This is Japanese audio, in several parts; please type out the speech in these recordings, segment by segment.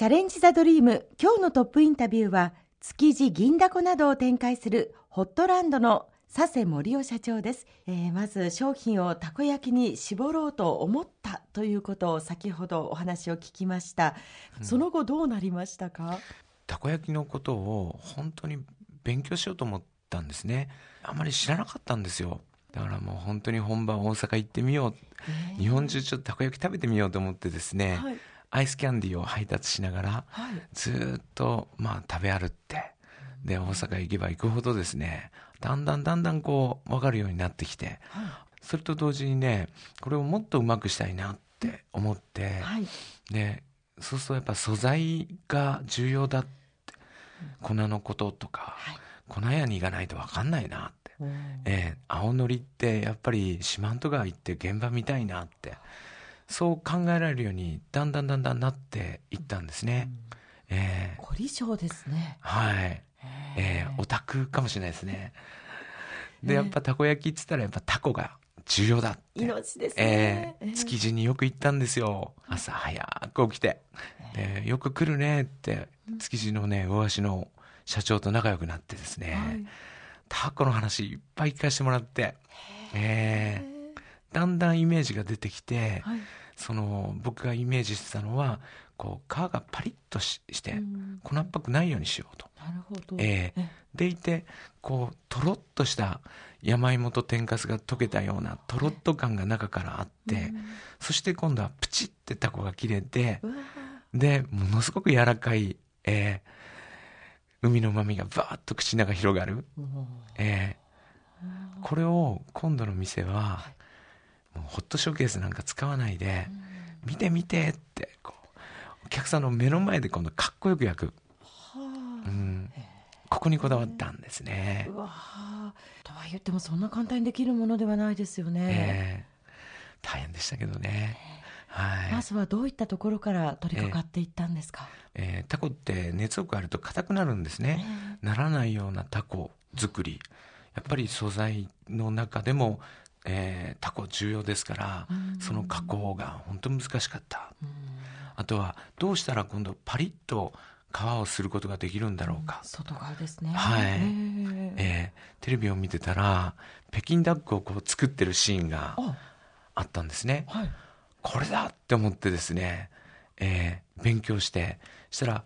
チャレンジ・ザ・ドリーム今日のトップインタビューは築地銀だこなどを展開するホットランドの佐世森夫社長です、えー、まず商品をたこ焼きに絞ろうと思ったということを先ほどお話を聞きました、うん、その後どうなりましたか？たこ焼きのことを本当に勉強しようと思ったんですね。あまり知らなかったんですよ。だからもう本当に本場大阪行ってみよう、えー、日本中ちょっとたこ焼き食べてみようと思ってですね、はい、アイスキャンディーを配達しながら、はい、ずっとまあ食べ歩ってで大阪行けば行くほどですねだんだんだんだんこう分かるようになってきて、はい、それと同時にねこれをもっとうまくしたいなって思って、はい、でそうするとやっぱ素材が重要だって粉のこととか、はい、粉屋に行かないと分かんないなって、えー、青のりってやっぱり四万十川行って現場見たいなってそう考えられるようにだんだんだんだんなっていったんですね。うん、えー、凝り性ですね。はい。えー、オタクかもしれないですね。で、やっぱたこ焼きっつったらやっぱタコが重要だって。命ですね。えー、築地によく行ったんですよ。朝早く起きて。で、よく来るねって、築地のね、魚足の社長と仲良くなってですね、はい、タコの話いっぱい聞かせてもらって、えー、だんだんイメージが出てきて、はい、その僕がイメージしてたのはこう皮がパリッとしして、粉っぽくないようにしようと。なるほど。えー、でいてこうとろっとした山芋と天かすが溶けたようなとろっと感が中からあって、そして今度はプチってタコが切れて、でものすごく柔らかい、えー、海の旨みがバーッと口の中広がる、えー、これを今度の店は、ホットショーケースなんか使わないで、見て見てってこうお客さんの目の前で今度かっこよく焼く、うん、ここにこだわったんですね。うわとは言ってもそんな簡単にできるものではないですよね。えー、大変でしたけどね。はい、まずはどういったところから取り掛かっていったんですか、えー、えー、タコって熱を加えると硬くなるんですね、えー、ならないようなタコ作り。やっぱり素材の中でもえー、タコ重要ですから、その加工が本当難しかった、あとはどうしたら今度パリッと皮をすることができるんだろうか、外側ですね。はい、えー、テレビを見てたら北京ダックをこう作ってるシーンがあ。ったんですね、はい、これだって思ってですね、えー、勉強してしたら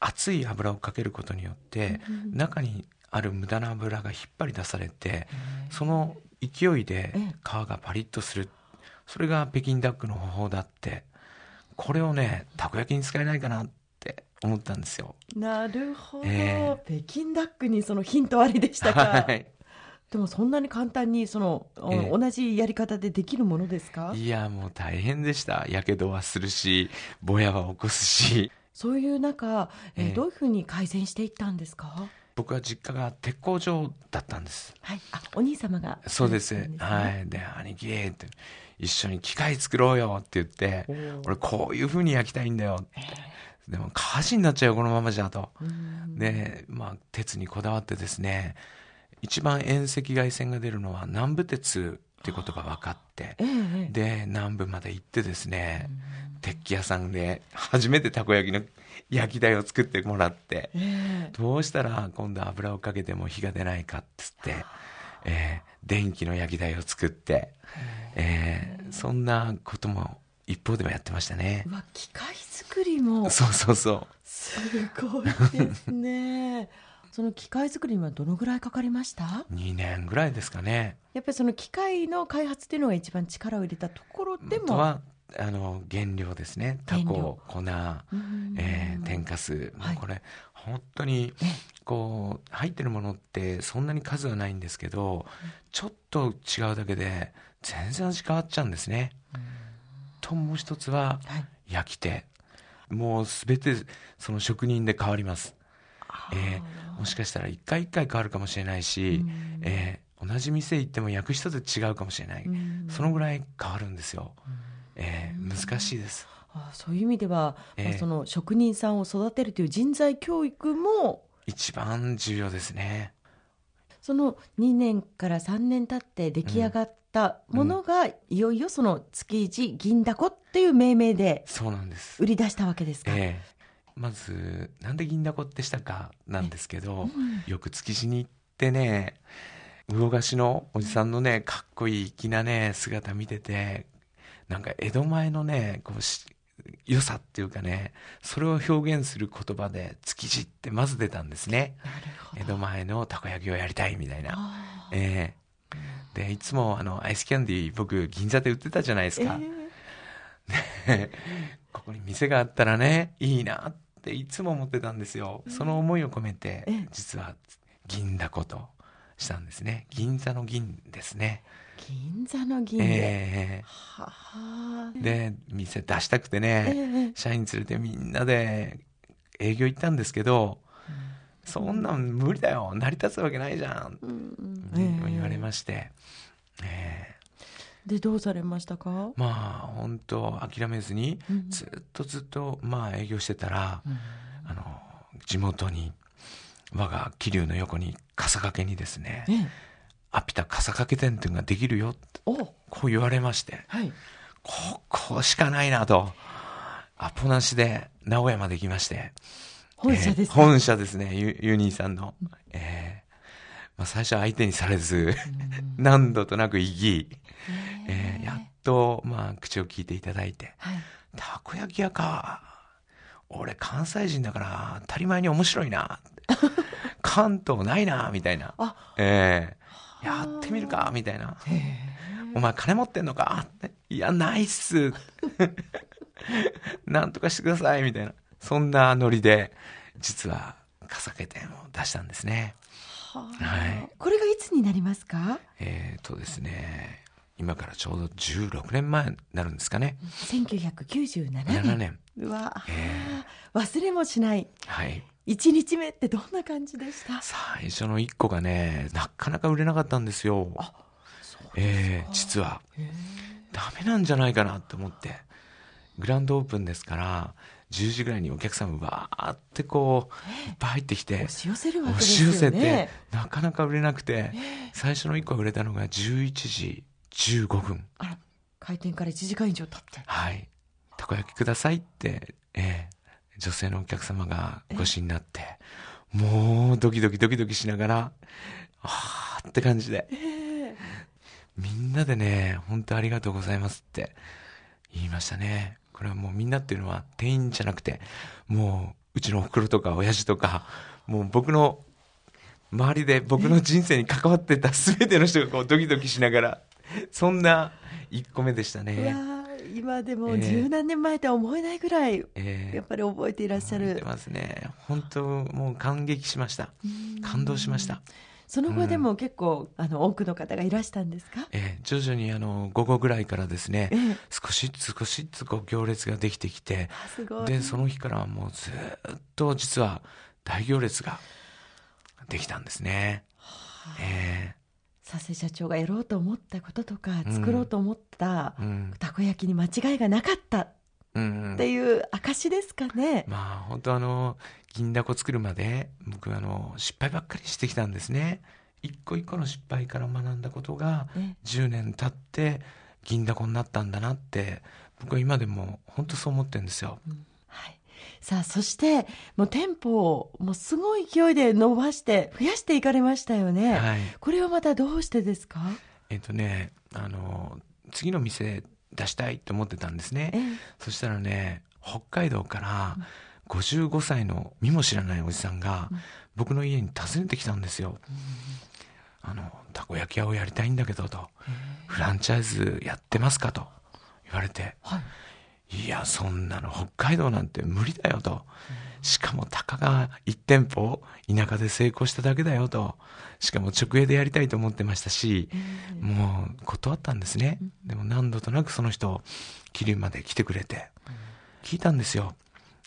熱い油をかけることによって、中にある無駄な油が引っ張り出されて、その勢いで皮がパリッとする。それが北京ダックの方法だって。これをねたこ焼きに使えないかなって思ったんですよ。なるほど、えー、北京ダックにそのヒントありでしたか、はい、でもそんなに簡単にその、えー、同じやり方でできるものですか？いやもう大変でした。やけどはするしぼやは起こすし。そういう中、えー、えー、どういうふうに改善していったんですか？僕は実家が鉄工所だったんです。はい。あ、お兄様が。そうです。ね、はい。で、兄貴って、一緒に機械作ろうよって言って、俺こういうふうに焼きたいんだよって。でも火事になっちゃうよ、このままじゃと。で、まあ、鉄にこだわってですね、一番遠赤外線が出るのは南部鉄ってことが分かって、で、南部まで行ってですね、鉄器屋さんで初めてたこ焼きの焼き台を作ってもらって、えー、どうしたら今度油をかけても火が出ないかっつって、えー、電気の焼き台を作って、えー、そんなことも一方ではやってましたね。わ機械作りも。そうそうそう。すごいですね。その機械作りにはどのぐらいかかりました？2年ぐらいですかね。やっぱりその機械の開発っていうのが一番力を入れたところでも。はあの原料ですね。タコ粉、えー、天かす、もうこれ本当にこう入ってるものってそんなに数はないんですけど、ちょっと違うだけで全然味変わっちゃうんですね。ともう一つは焼き手、もう全てその職人で変わります。えー、もしかしたら一回一回変わるかもしれないし、えー、同じ店行っても焼く人と違うかもしれない、そのぐらい変わるんですよ。えー、難しいです。あそういう意味では、えー、まあ、その職人さんを育てるという人材教育も一番重要ですね。その2年から3年経って出来上がったものが、うん、いよいよその築地銀だこっていう命名でそうなんです売り出したわけですか？えーまずなんで銀だこってしたかなんですけど、うんよく築地に行ってね魚河岸のおじさんのねかっこいい粋なね姿見ててなんか江戸前のねこうし良さっていうかねそれを表現する言葉で築地ってまず出たんですね。江戸前のたこ焼きをやりたいみたいな。ええ。でいつもあのアイスキャンディー僕銀座で売ってたじゃないですか、えここに店があったらねいいなっていつも思ってたんですよ、その思いを込めてええ。実は銀だことしたんですね。銀座の銀ですね。ー銀座の銀で、えははえで店出したくてえね、え社員連れてみんなで営業行ったんですけど、そんなん無理だよ。成り立つわけないじゃん、うんうん。言われまして、ええ。でどうされましたか、まあ本当諦めずにうん。ずっとずっとまあ営業してたら、うん。あの地元に我が桐生の横に笠掛けにですねええアピタ笠掛け店っていうのができるよ。ってお。こう言われまして。はい。ここしかないなと。アポなしで名古屋まで行きまして。本社ですか、えー本社ですね。ユユニーさんの、えーまあ、最初は相手にされず何度となく行き、えーやっと、まあ、口を聞いていただいて。はい。たこ焼き屋か。俺関西人だから当たり前に面白いな。関東ないな、みたいな。あ。ええやってみるか、みたいな。お前金持ってんのか？っていや、ないっす。なんとかしてください、みたいな。そんなノリで、実は、笠家店を出したんですね。ははいこれがいつになりますか？えっ、とですね、今からちょうど16年前になるんですかね。1997 7年年。うわ、え忘れもしないはい。1日目ってどんな感じでした？最初の1個がね、なかなか売れなかったんですよ。ええ実は、へダメなんじゃないかなって思って。グランドオープンですから、10時ぐらいにお客さんわーってこう、いっぱい入ってきて押、し寄せるわけ押ですよね。し寄せて、なかなか売れなくて、最初の1個売れたのが11時15分。あら開店から1時間以上経って。はい。たこ焼きくださいって、ええ女性のお客様がごしになって、もうドキドキドキドキしながら、あーって感じで、みんなでね、本当ありがとうございますって言いましたね。これはもうみんなっていうのは店員じゃなくて、もううちのお袋とか親父とか、もう僕の周りで僕の人生に関わってた全ての人がこうドキドキしながら、そんな1個目でしたね。ー今でもええ。十何年前とは思えないぐらいええ。やっぱり覚えていらっしゃる。覚えてますね。本当もう感激しました。感動しました。その後でも結構あの多くの方がいらしたんですか？えー徐々にあの午後ぐらいからですね、ええ。少しずつ少しずつこう行列ができてきて、で、その日からはもうずっと実は大行列ができたんですね。え佐世社長がやろうと思ったこととかうん。作ろうと思った。たこ焼きに間違いがなかったうん。っていう証ですかね、まあ本当あの銀だこ作るまで僕あの失敗ばっかりしてきたんですね。一個一個の失敗から学んだことがえ10年経って銀だこになったんだなって僕は今でも本当そう思ってるんですよ。はい、さあそしてもう店舗をもうすごい勢いで伸ばして増やしていかれましたよね、はい。これはまたどうしてですか？えっ、とねあの次の店出したいと思ってたんですね。ええ。そしたらね北海道から55歳の見も知らないおじさんが僕の家に訪ねてきたんですよ、あのたこ焼き屋をやりたいんだけどと。フランチャイズやってますかと言われて。はいいやそんなの北海道なんて無理だよと。しかもたかが1店舗田舎で成功しただけだよと。しかも直営でやりたいと思ってましたしもう断ったんですね。でも何度となくその人桐生まで来てくれて。聞いたんですよ。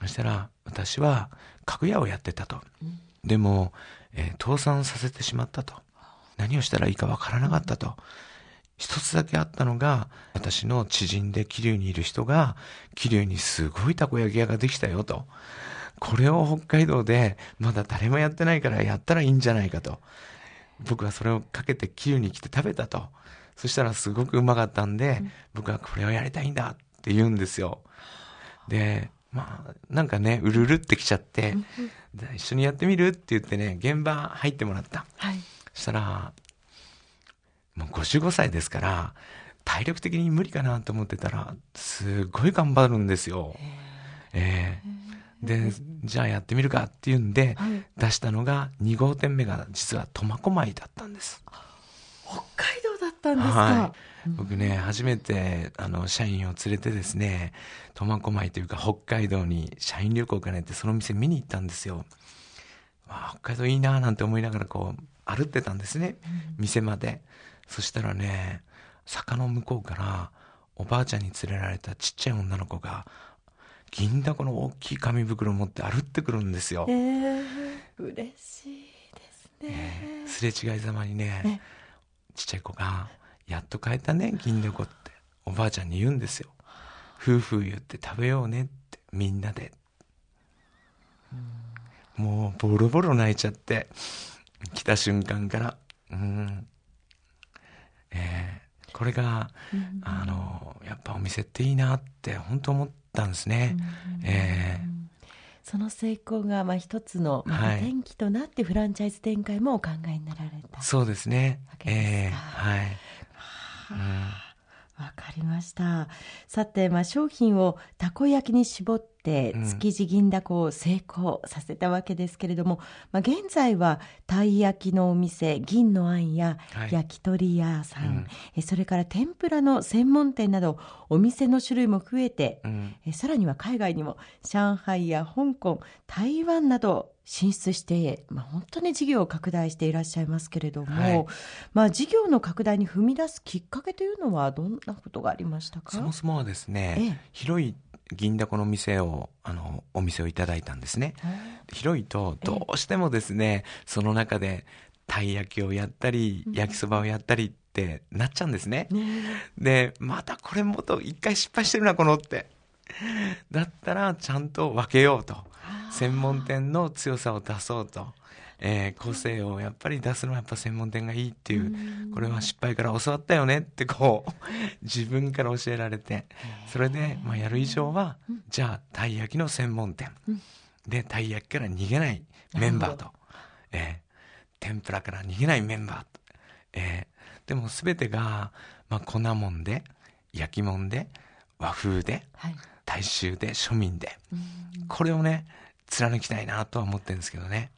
そしたら私は家具屋をやってたと。でも、えー倒産させてしまったと。何をしたらいいかわからなかったと一つだけあったのが私の知人で桐生にいる人が桐生にすごいたこ焼き屋ができたよと。これを北海道でまだ誰もやってないからやったらいいんじゃないかと。僕はそれをかけて桐生に来て食べたと。そしたらすごくうまかったんで、僕はこれをやりたいんだって言うんですよ。でまあ、なんかね、うるるってきちゃって、一緒にやってみる？って言ってね、現場入ってもらった。はい。そしたら、もう55歳ですから、体力的に無理かなと思ってたら、すごい頑張るんですよ。ええで、じゃあやってみるかっていうんで、はい出したのが2号店目が実は苫小牧だったんです。北海道だったんですか。はい。僕ね、初めて、あの、社員を連れてですね、苫小牧というか北海道に社員旅行兼ねてその店見に行ったんですよ。わあ、北海道いいなぁなんて思いながらこう、歩ってたんですね。店まで。そしたらね、坂の向こうから、おばあちゃんに連れられたちっちゃい女の子が、銀だこの大きい紙袋を持って歩ってくるんですよ。えー、嬉しいですね。すれ違いざまにねえ、ちっちゃい子が、やっと買えたね、銀だこって、おばあちゃんに言うんですよ。夫婦言って食べようねって、みんなで。もう、ボロボロ泣いちゃって、来た瞬間から、うん。えーこれが、あの、やっぱお店っていいなって、本当思ったんですね。えーその成功がまあ一つの転機となってフランチャイズ展開もお考えになられた。そうですね。ええはい。うんりました。さて、まあ、商品をたこ焼きに絞ってうん。築地銀だこを成功させたわけですけれども、まあ、現在はたい焼きのお店銀の庵やはい。焼き鳥屋さん、うん。えそれから天ぷらの専門店などお店の種類も増えて、うん。えさらには海外にも上海や香港台湾など進出して、まあ、本当に事業を拡大していらっしゃいますけれども、はいまあ、事業の拡大に踏み出すきっかけというのはどんなことがありましたか？そもそもはですね、ええ広い銀だこの店を、あの、お店をいただいたんですね。広いと、どうしてもですね、その中で、たい焼きをやったり、焼きそばをやったりってなっちゃうんですね。ねで、またこれもっと一回失敗してるな、このって。だったら、ちゃんと分けようと。専門店の強さを出そうと。えー個性をやっぱり出すのはやっぱ専門店がいいっていう、これは失敗から教わったよねってこう、自分から教えられて、それで、まあ、やる以上は、じゃあ、たい焼きの専門店。で、たい焼きから逃げないメンバーなと、えー天ぷらから逃げないメンバーと、えーでも全てが、まあ、粉もんで、焼きもんで、和風で、はい。大衆で、庶民で、これをね、貫きたいなとは思ってるんですけどね。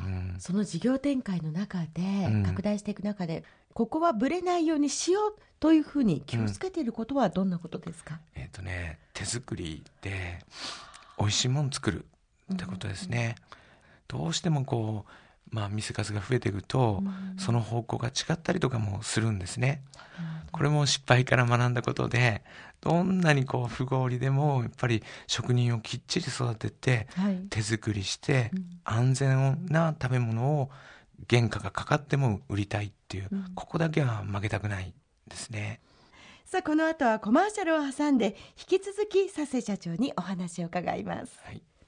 うん。その事業展開の中で、うん。拡大していく中でここはぶれないようにしようというふうに気をつけていることはどんなことですか、えっ、とね、手作りで美味しいもん作るってことですね。どうしてもこう、まあ店数が増えていくと、その方向が違ったりとかもするんですね。これも失敗から学んだことで、どんなにこう不合理でも、やっぱり職人をきっちり育てて、はい手作りして、安全な食べ物を原価がかかっても売りたいっていう、ここだけは負けたくないですね。さあこの後はコマーシャルを挟んで引き続き佐世社長にお話を伺いますはい。